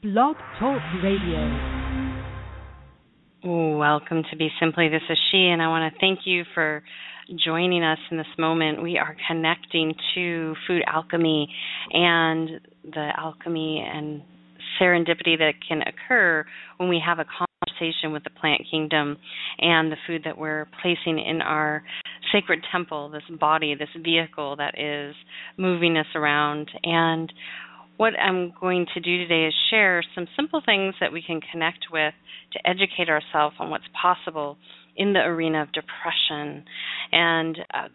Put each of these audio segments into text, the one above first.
Blog Talk Radio. Welcome to Be Simply. This is she, and I want to thank you for joining us in this moment. We are connecting to food alchemy and the alchemy and serendipity that can occur when we have a conversation with the plant kingdom and the food that we're placing in our sacred temple, this body, this vehicle that is moving us around. And what I'm going to do today is share some simple things that we can connect with to educate ourselves on what's possible in the arena of depression. And uh,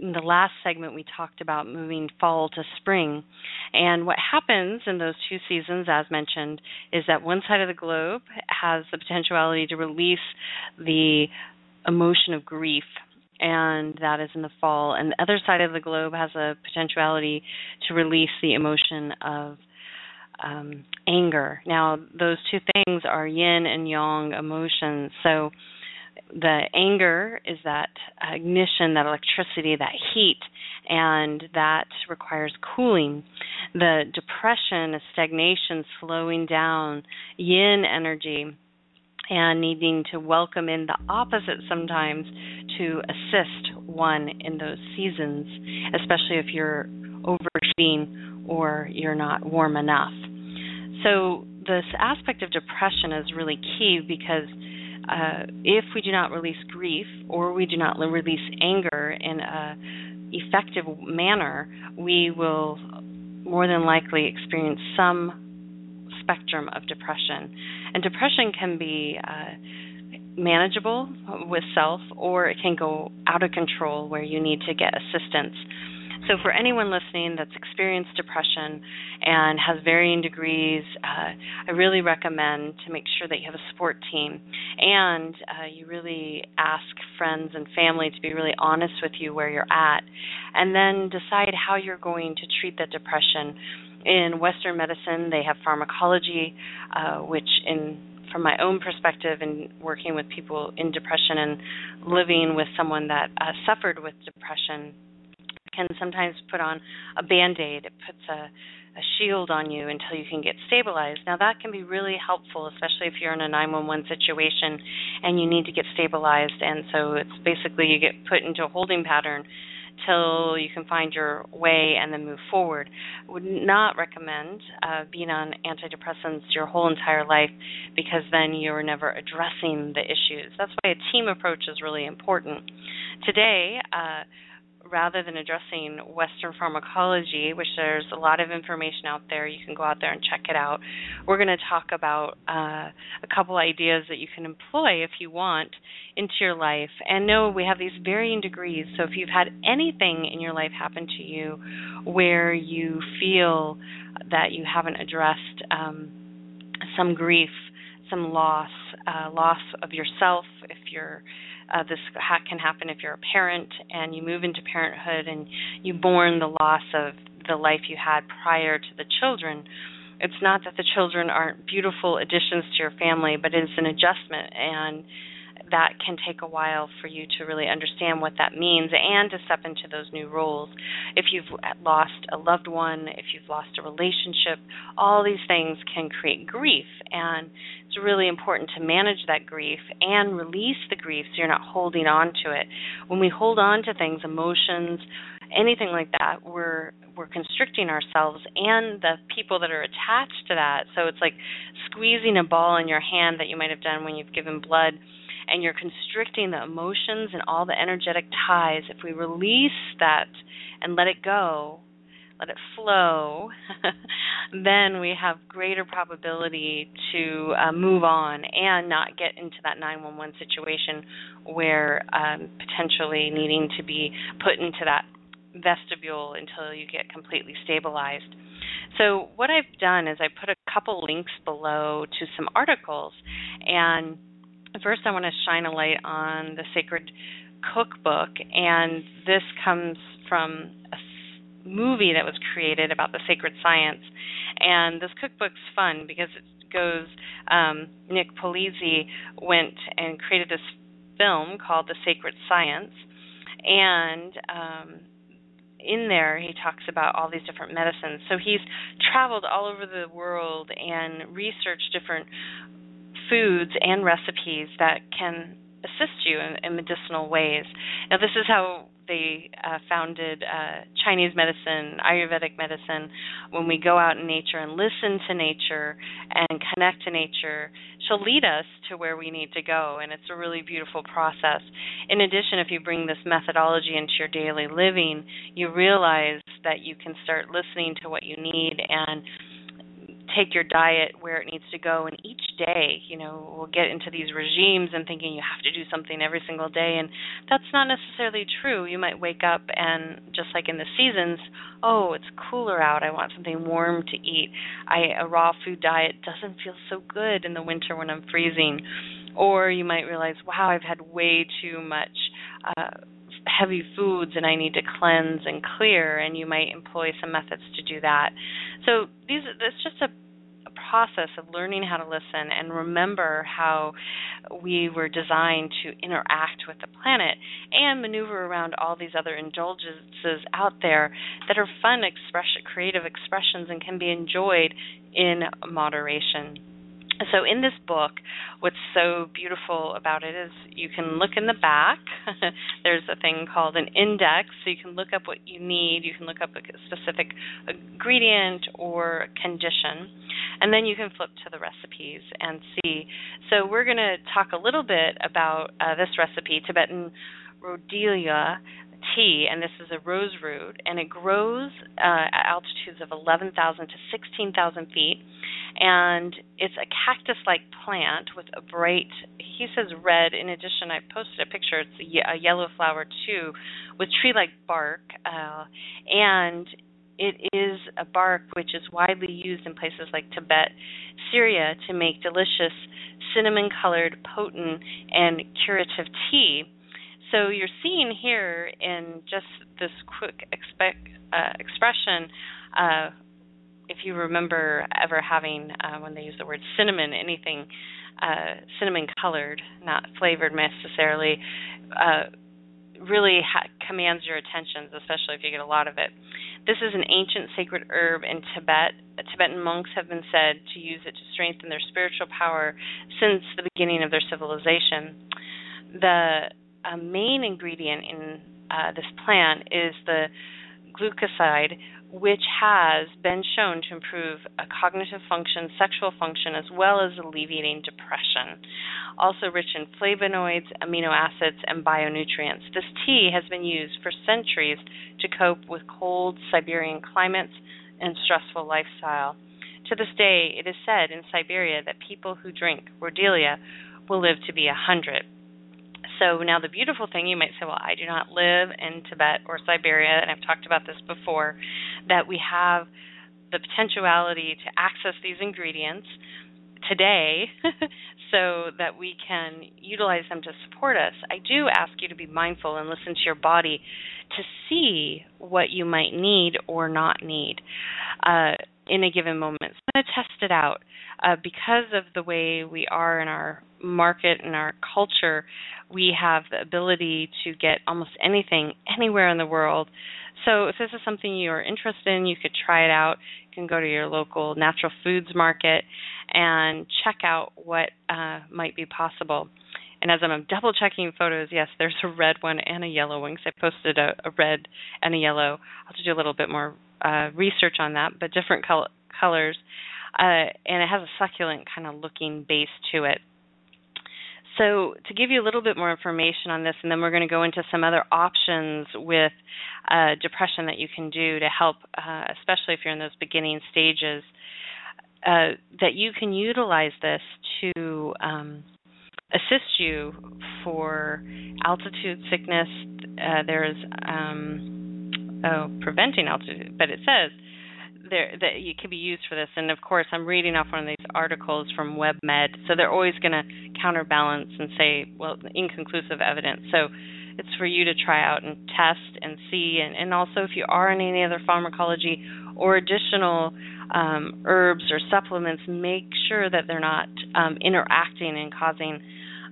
in the last segment, we talked about moving fall to spring. And what happens in those two seasons, as mentioned, is that one side of the globe has the potentiality to release the emotion of grief and that is in the fall. And the other side of the globe has a potentiality to release the emotion of um, anger. Now, those two things are yin and yang emotions. So, the anger is that ignition, that electricity, that heat, and that requires cooling. The depression is stagnation, slowing down, yin energy and needing to welcome in the opposite sometimes to assist one in those seasons, especially if you're overheating or you're not warm enough. So, this aspect of depression is really key because uh, if we do not release grief or we do not release anger in an effective manner, we will more than likely experience some spectrum of depression. And depression can be uh, manageable with self, or it can go out of control where you need to get assistance. So, for anyone listening that's experienced depression and has varying degrees, uh, I really recommend to make sure that you have a support team and uh, you really ask friends and family to be really honest with you where you're at, and then decide how you're going to treat that depression in Western medicine, they have pharmacology, uh, which, in from my own perspective, in working with people in depression and living with someone that uh, suffered with depression, can sometimes put on a band aid. It puts a, a shield on you until you can get stabilized. Now, that can be really helpful, especially if you're in a 911 situation and you need to get stabilized. And so it's basically you get put into a holding pattern till you can find your way and then move forward. Would not recommend uh, being on antidepressants your whole entire life because then you're never addressing the issues. That's why a team approach is really important. Today, uh, rather than addressing Western pharmacology, which there's a lot of information out there, you can go out there and check it out. We're going to talk about uh, a couple ideas that you can employ if you want into your life. And know we have these varying degrees. So if you've had anything in your life happen to you where you feel that you haven't addressed um, some grief, some loss, uh, loss of yourself, if you're uh, this can happen if you're a parent and you move into parenthood and you mourn the loss of the life you had prior to the children. It's not that the children aren't beautiful additions to your family, but it's an adjustment and that can take a while for you to really understand what that means and to step into those new roles. If you've lost a loved one, if you've lost a relationship, all these things can create grief. And it's really important to manage that grief and release the grief so you're not holding on to it. When we hold on to things, emotions, anything like that, we're we're constricting ourselves and the people that are attached to that. So it's like squeezing a ball in your hand that you might have done when you've given blood and you're constricting the emotions and all the energetic ties, if we release that and let it go, let it flow, then we have greater probability to uh, move on and not get into that 911 situation where um, potentially needing to be put into that vestibule until you get completely stabilized. So, what I've done is I put a couple links below to some articles and first I want to shine a light on the Sacred Cookbook, and this comes from a movie that was created about the sacred science. And this cookbook's fun because it goes. Um, Nick Polizzi went and created this film called The Sacred Science, and um, in there, he talks about all these different medicines. So he's traveled all over the world and researched different foods and recipes that can assist you in, in medicinal ways. Now, this is how they uh, founded uh, Chinese medicine, Ayurvedic medicine. When we go out in nature and listen to nature and connect to nature, she'll lead us to where we need to go, and it's a really beautiful process. In addition, if you bring this methodology into your daily living, you realize that you can start listening to what you need and take your diet where it needs to go and each day you know we'll get into these regimes and thinking you have to do something every single day and that's not necessarily true. You might wake up and just like in the seasons oh it's cooler out i want something warm to eat. I a raw food diet doesn't feel so good in the winter when i'm freezing. Or you might realize wow i've had way too much uh heavy foods and I need to cleanse and clear and you might employ some methods to do that. So these it's just a process of learning how to listen and remember how we were designed to interact with the planet and maneuver around all these other indulgences out there that are fun expression creative expressions and can be enjoyed in moderation so in this book what's so beautiful about it is you can look in the back. There's a thing called an index. So you can look up what you need. You can look up a specific ingredient or condition. And then you can flip to the recipes and see. So we're going to talk a little bit about uh, this recipe tibetan rhodiola tea, and this is a rose root, and it grows uh, at altitudes of 11,000 to 16,000 feet and it's a cactus-like plant with a bright he says red in addition i posted a picture it's a, yellow flower too with tree-like bark uh, and it is a bark which is widely used in places like tibet syria to make delicious cinnamon colored potent and curative tea. So you're seeing here in just this quick uh, expression uh, if you remember ever having uh, when they use the word cinnamon, anything uh, cinnamon colored, not flavored necessarily, uh, really ha- commands your attention, especially if you get a lot of it. This is an ancient sacred herb in Tibet. Tibetan monks have been said to use it to strengthen their spiritual power since the beginning of their civilization. The uh, main ingredient in uh, this plant is the glucoside, which has been shown to improve cognitive function, sexual function, as well as alleviating depression. Also rich in flavonoids, amino acids, and bionutrients. This tea has been used for centuries to cope with cold Siberian climates and stressful lifestyle. To this day, it is said in Siberia that people who drink Rhodiola will live to be a hundred. So now the beautiful thing, you might say, well, I do not live in Tibet or Siberia, and I've talked about this before, that we have the potentiality to access these ingredients today so that we can utilize them to support us. I do ask you to be mindful and listen to your body to see what you might need or not need uh, in a given moment. So I'm going to test it out. Uh, because of the way we are in our market and our culture, we have the ability to get almost anything anywhere in the world. So if this is something you are interested in, you could try it out. You can go to your local natural foods market and check out what uh, might be possible. And as I'm double checking photos, yes, there's a red one and a yellow one because I posted a, a, red and a yellow. I'll to do a little bit more uh, research on that, but different col- colors. Uh, and it has a succulent kind of looking base to it. So, to give you a little bit more information on this, and then we're going to go into some other options with uh, depression that you can do to help, uh, especially if you're in those beginning stages, uh, that you can utilize this to um, assist you for altitude sickness. Uh, there's um, oh, preventing altitude, but it says there that it can be used for this. And of course, I'm reading off one of these articles from WebMD, so they're always going to counterbalance and say, well, inconclusive evidence. So it's for you to try out and test and see, and, and also if you are in any other pharmacology or additional um, herbs or supplements, make sure that they're not um, interacting and causing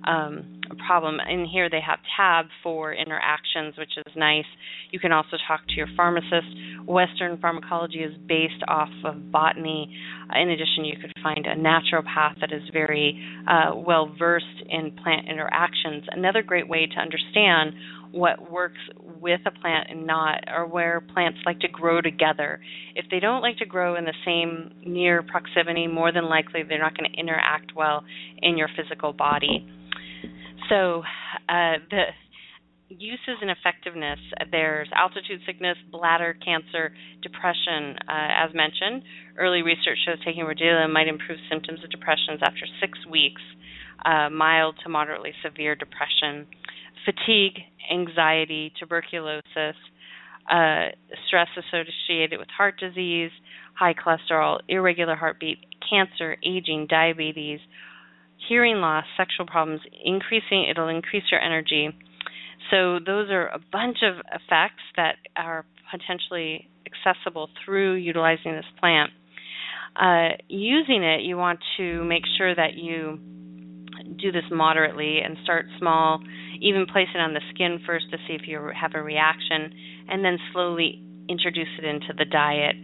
um, problem. In here, they have tab for interactions, which is nice. You can also talk to your pharmacist. Western pharmacology is based off of botany. In addition, you could find a naturopath that is very uh, well versed in plant interactions. Another great way to understand what works with a plant and not, or where plants like to grow together. If they don't like to grow in the same near proximity, more than likely they're not going to interact well in your physical body. So, uh, the uses and effectiveness there's altitude sickness, bladder cancer, depression, uh, as mentioned. Early research shows taking Rhodiola might improve symptoms of depressions after six weeks, uh, mild to moderately severe depression fatigue, anxiety, tuberculosis, uh, stress associated with heart disease, high cholesterol, irregular heartbeat, cancer, aging, diabetes, hearing loss, sexual problems, increasing it'll increase your energy. So those are a bunch of effects that are potentially accessible through utilizing this plant. Uh, using it, you want to make sure that you do this moderately and start small even place it on the skin first to see if you have a reaction, and then slowly introduce it into the diet.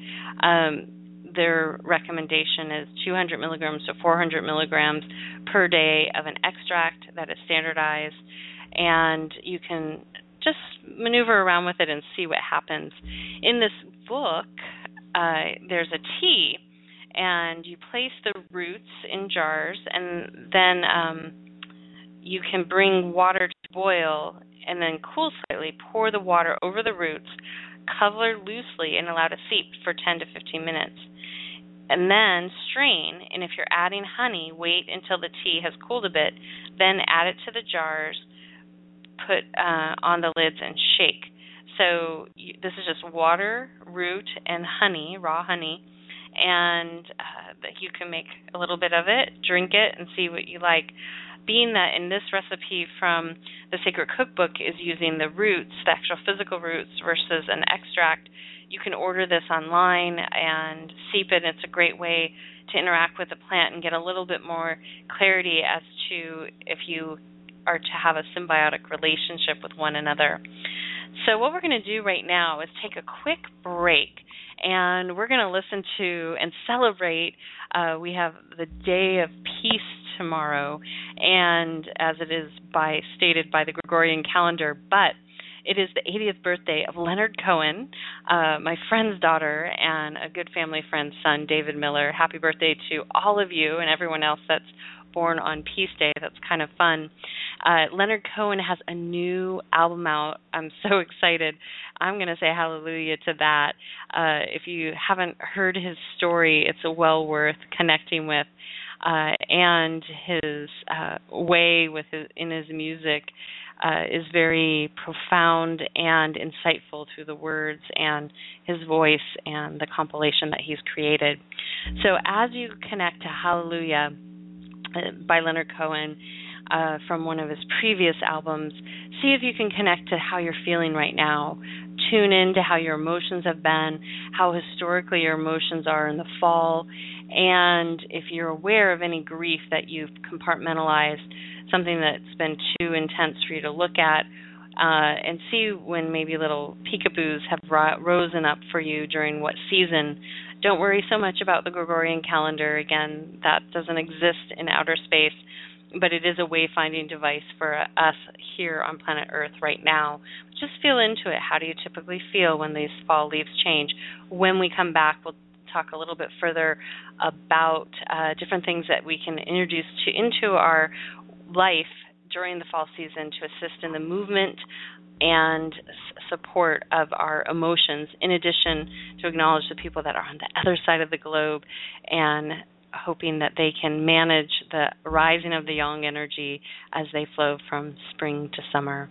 Um, their recommendation is 200 milligrams to 400 milligrams per day of an extract that is standardized, and you can just maneuver around with it and see what happens. In this book, uh, there's a tea, and you place the roots in jars, and then um, you can bring water to boil and then cool slightly. Pour the water over the roots, cover loosely, and allow to seep for 10 to 15 minutes. And then strain, and if you're adding honey, wait until the tea has cooled a bit. Then add it to the jars, put uh, on the lids, and shake. So you, this is just water, root, and honey, raw honey, and uh, you can make a little bit of it, drink it, and see what you like being that in this recipe from the Sacred Cookbook is using the roots, the actual physical roots, versus an extract, you can order this online and seep it. It's a great way to interact with the plant and get a little bit more clarity as to if you are to have a symbiotic relationship with one another. So, what we're going to do right now is take a quick break and we're going to listen to and celebrate. Uh, we have the Day of Peace tomorrow, and as it is by stated by the Gregorian calendar, but it is the 80th birthday of Leonard Cohen, uh, my friend's daughter, and a good family friend's son, David Miller. Happy birthday to all of you and everyone else that's born on Peace Day. That's kind of fun. Uh, Leonard Cohen has a new album out. I'm so excited. I'm going to say hallelujah to that. Uh, if you haven't heard his story, it's well worth connecting with uh, and his uh, way with his, in his music uh, is very profound and insightful through the words and his voice and the compilation that he's created. So as you connect to Hallelujah uh, by Leonard Cohen uh, from one of his previous albums, see if you can connect to how you're feeling right now. Tune in to how your emotions have been, how historically your emotions are in the fall, and if you're aware of any grief that you've compartmentalized, something that's been too intense for you to look at, uh, and see when maybe little peekaboos have ro- risen up for you during what season. Don't worry so much about the Gregorian calendar. Again, that doesn't exist in outer space, but it is a wayfinding device for us here on planet Earth right now. Just feel into it. How do you typically feel when these fall leaves change? When we come back, we'll talk a little bit further about uh, different things that we can introduce to into our life during the fall season to assist in the movement and support of our emotions, in addition to acknowledge the people that are on the other side of the globe and hoping that they can manage the rising of the yang energy as they flow from spring to summer.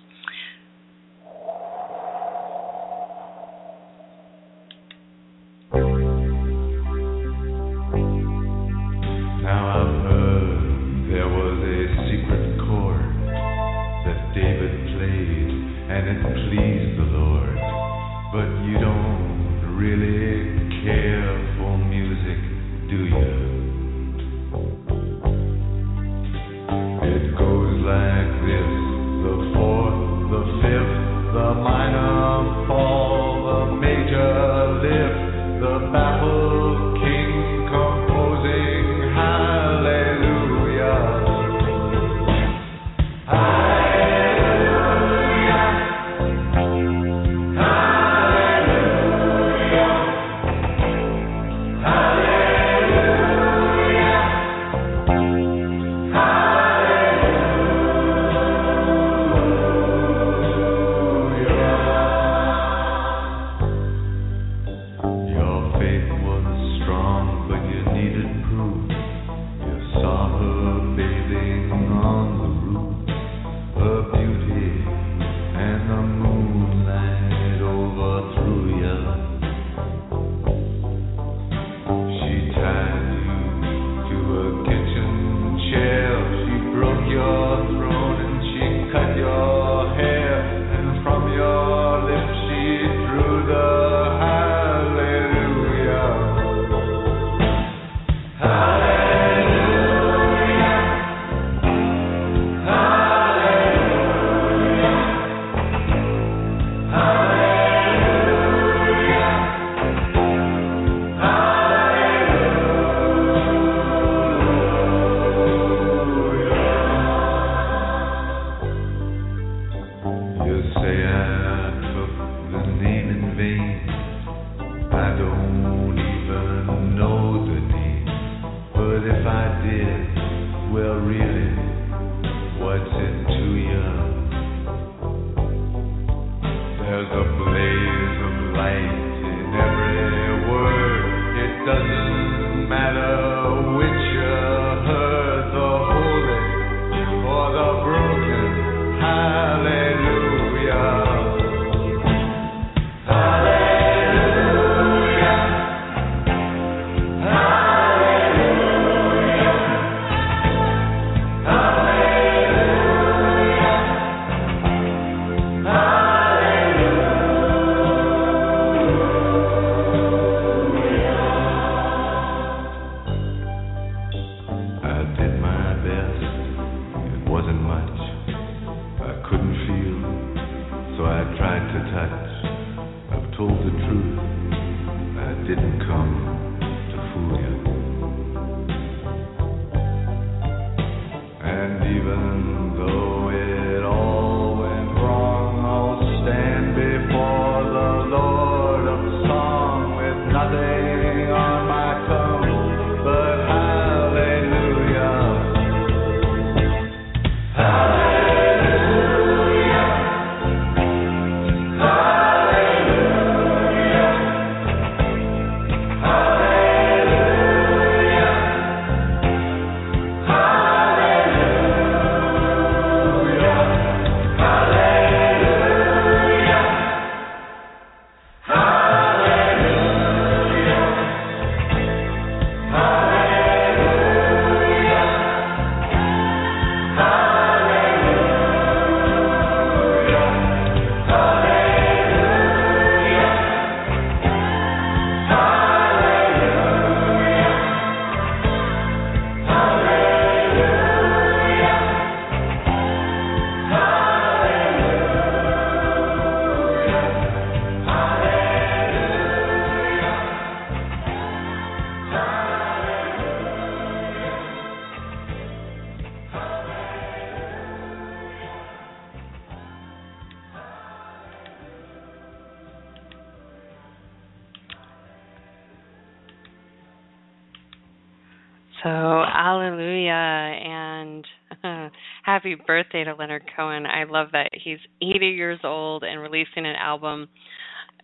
Happy birthday to Leonard Cohen. I love that he's 80 years old and releasing an album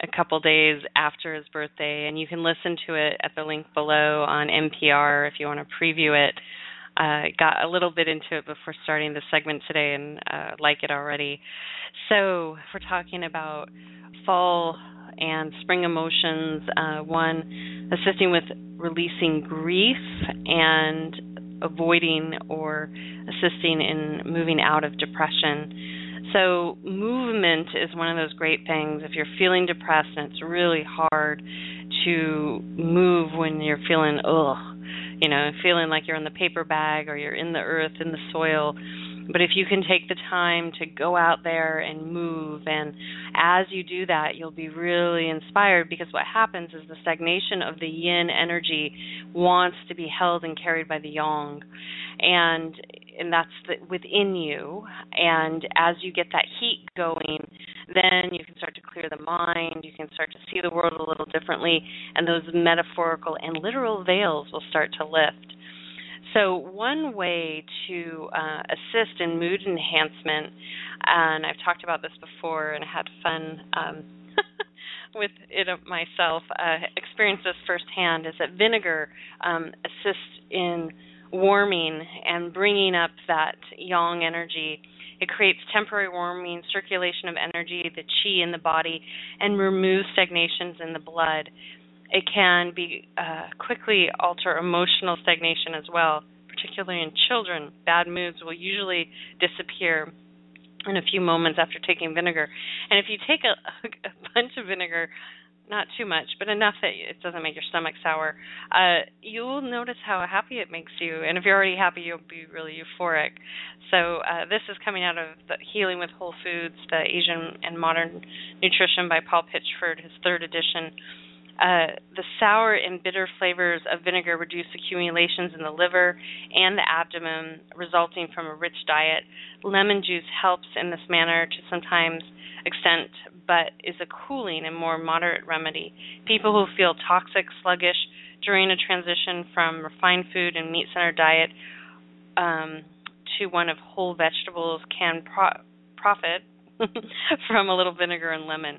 a couple days after his birthday. And you can listen to it at the link below on NPR if you want to preview it. Uh, got a little bit into it before starting the segment today and uh, like it already. So, if we're talking about fall and spring emotions, uh, one, assisting with releasing grief and avoiding or assisting in moving out of depression. So, movement is one of those great things. If you're feeling depressed and it's really hard to move when you're feeling, ugh, you know, feeling like you're in the paper bag or you're in the earth, in the soil. But if you can take the time to go out there and move, and as you do that, you'll be really inspired because what happens is the stagnation of the yin energy wants to be held and carried by the yang. And and that's the, within you. And as you get that heat going, then you can start to clear the mind. You can start to see the world a little differently, and those metaphorical and literal veils will start to lift. So, one way to uh, assist in mood enhancement, and I've talked about this before and had fun um, with it myself, uh, experienced this firsthand, is that vinegar um, assists in warming and bringing up that yang energy. It creates temporary warming, circulation of energy, the chi in the body, and removes stagnations in the blood. It can be uh, quickly alter emotional stagnation as well, particularly in children. Bad moods will usually disappear in a few moments after taking vinegar. And if you take a, a bunch of vinegar, not too much, but enough that it doesn't make your stomach sour, uh, you'll notice how happy it makes you. And if you're already happy, you'll be really euphoric. So uh, this is coming out of the Healing with Whole Foods, the Asian and Modern Nutrition by Paul Pitchford, his third edition. Uh, the sour and bitter flavors of vinegar reduce accumulations in the liver and the abdomen, resulting from a rich diet. Lemon juice helps in this manner to sometimes extent, but is a cooling and more moderate remedy. People who feel toxic, sluggish, during a transition from refined food and meat centered diet um, to one of whole vegetables can pro- profit from a little vinegar and lemon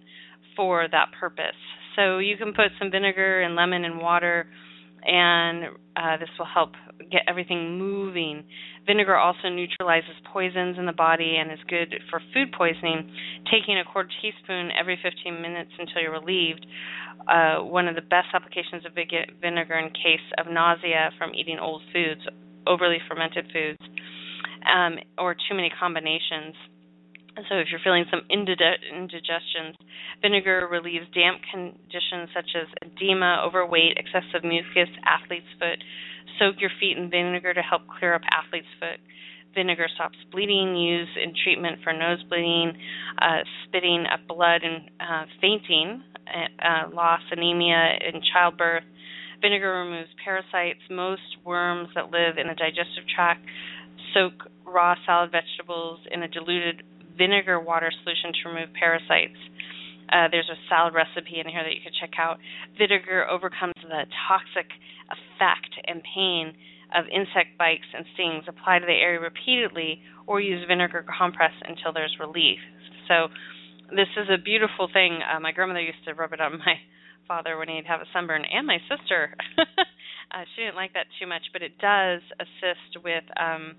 for that purpose. So you can put some vinegar and lemon in water, and uh, this will help get everything moving. Vinegar also neutralizes poisons in the body and is good for food poisoning. Taking a quarter teaspoon every 15 minutes until you're relieved. Uh, one of the best applications of vinegar in case of nausea from eating old foods, overly fermented foods, um, or too many combinations. So, if you're feeling some indigestions, vinegar relieves damp conditions such as edema, overweight, excessive mucus, athlete's foot. Soak your feet in vinegar to help clear up athlete's foot. Vinegar stops bleeding, used in treatment for nose bleeding, uh, spitting up blood, and uh, fainting, uh, loss, anemia in childbirth. Vinegar removes parasites. Most worms that live in the digestive tract soak raw salad vegetables in a diluted vinegar water solution to remove parasites. Uh, there's a salad recipe in here that you could check out. Vinegar overcomes the toxic effect and pain of insect bites and stings. Apply to the area repeatedly or use vinegar compress until there's relief. So, this is a beautiful thing. Uh, my grandmother used to rub it on my father when he'd have a sunburn, and my sister. uh, she didn't like that too much, but it does assist with um,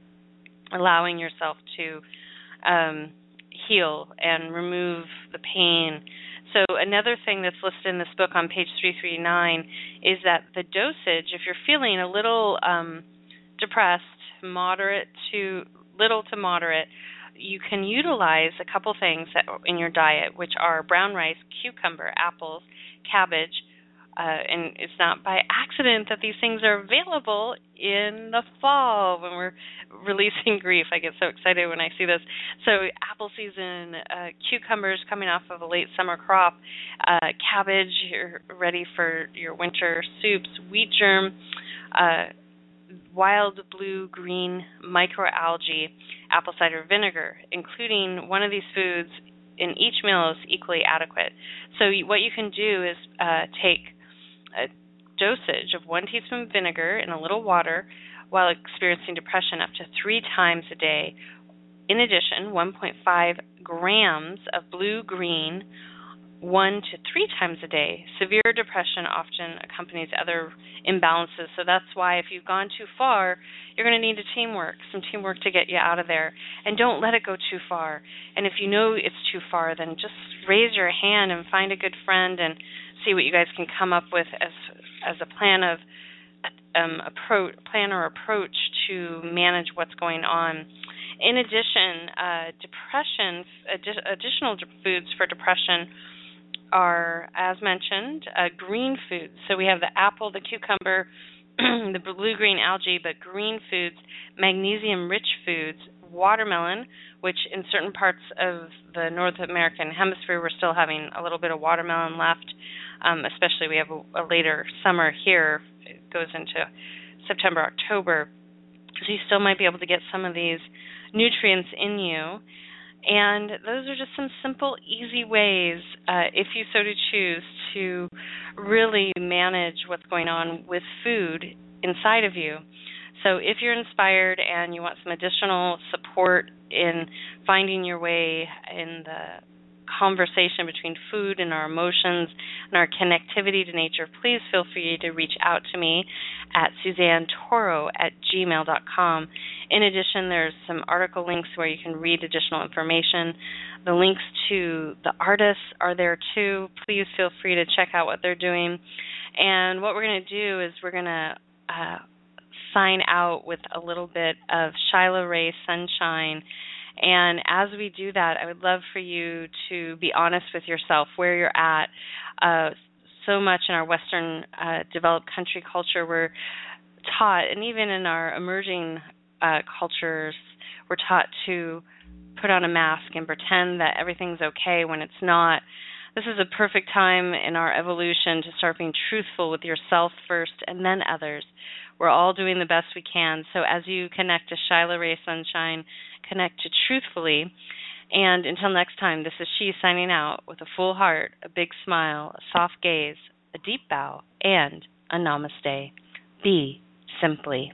allowing yourself to um, heal and remove the pain. So another thing that's listed in this book on page 339 is that the dosage, if you're feeling a little um, depressed, moderate to little to moderate, you can utilize a couple things that, in your diet, which are brown rice, cucumber, apples, cabbage, uh, and it's not by accident that these things are available in the fall when we're releasing grief. I get so excited when I see this. So, apple season, uh, cucumbers coming off of a late summer crop, uh, cabbage, you're ready for your winter soups, wheat germ, uh, wild blue green microalgae, apple cider vinegar. Including one of these foods in each meal is equally adequate. So, what you can do is uh, take a dosage of one teaspoon of vinegar in a little water while experiencing depression up to three times a day. In addition, 1.5 grams of blue green one to three times a day. Severe depression often accompanies other imbalances, so that's why if you've gone too far, you're going to need a teamwork, some teamwork to get you out of there. And don't let it go too far. And if you know it's too far, then just raise your hand and find a good friend and see what you guys can come up with as as a plan of um, approach, plan or approach to manage what's going on. In addition, uh, depression, addi- additional foods for depression are, as mentioned, uh, green foods. So we have the apple, the cucumber, the blue green algae, but green foods, magnesium rich foods, watermelon, which in certain parts of the North American hemisphere we're still having a little bit of watermelon left um, especially we have a, a later summer here. It goes into September, October. So you still might be able to get some of these nutrients in you. And those are just some simple, easy ways, uh, if you so choose, to really manage what's going on with food inside of you. So, if you're inspired and you want some additional support in finding your way in the conversation between food and our emotions and our connectivity to nature, please feel free to reach out to me at Suzanne Toro at gmail.com. In addition, there's some article links where you can read additional information. The links to the artists are there too. Please feel free to check out what they're doing. And what we're going to do is we're going to uh, sign out with a little bit of Shylah Ray Sunshine and as we do that, I would love for you to be honest with yourself where you're at. Uh, so much in our Western uh, developed country culture, we're taught, and even in our emerging uh, cultures, we're taught to put on a mask and pretend that everything's okay when it's not. This is a perfect time in our evolution to start being truthful with yourself first and then others. We're all doing the best we can. So as you connect to Shylah Ray Sunshine, connect to truthfully. And until next time, this is she signing out with a full heart, a big smile, a soft gaze, a deep bow, and a namaste. Be simply.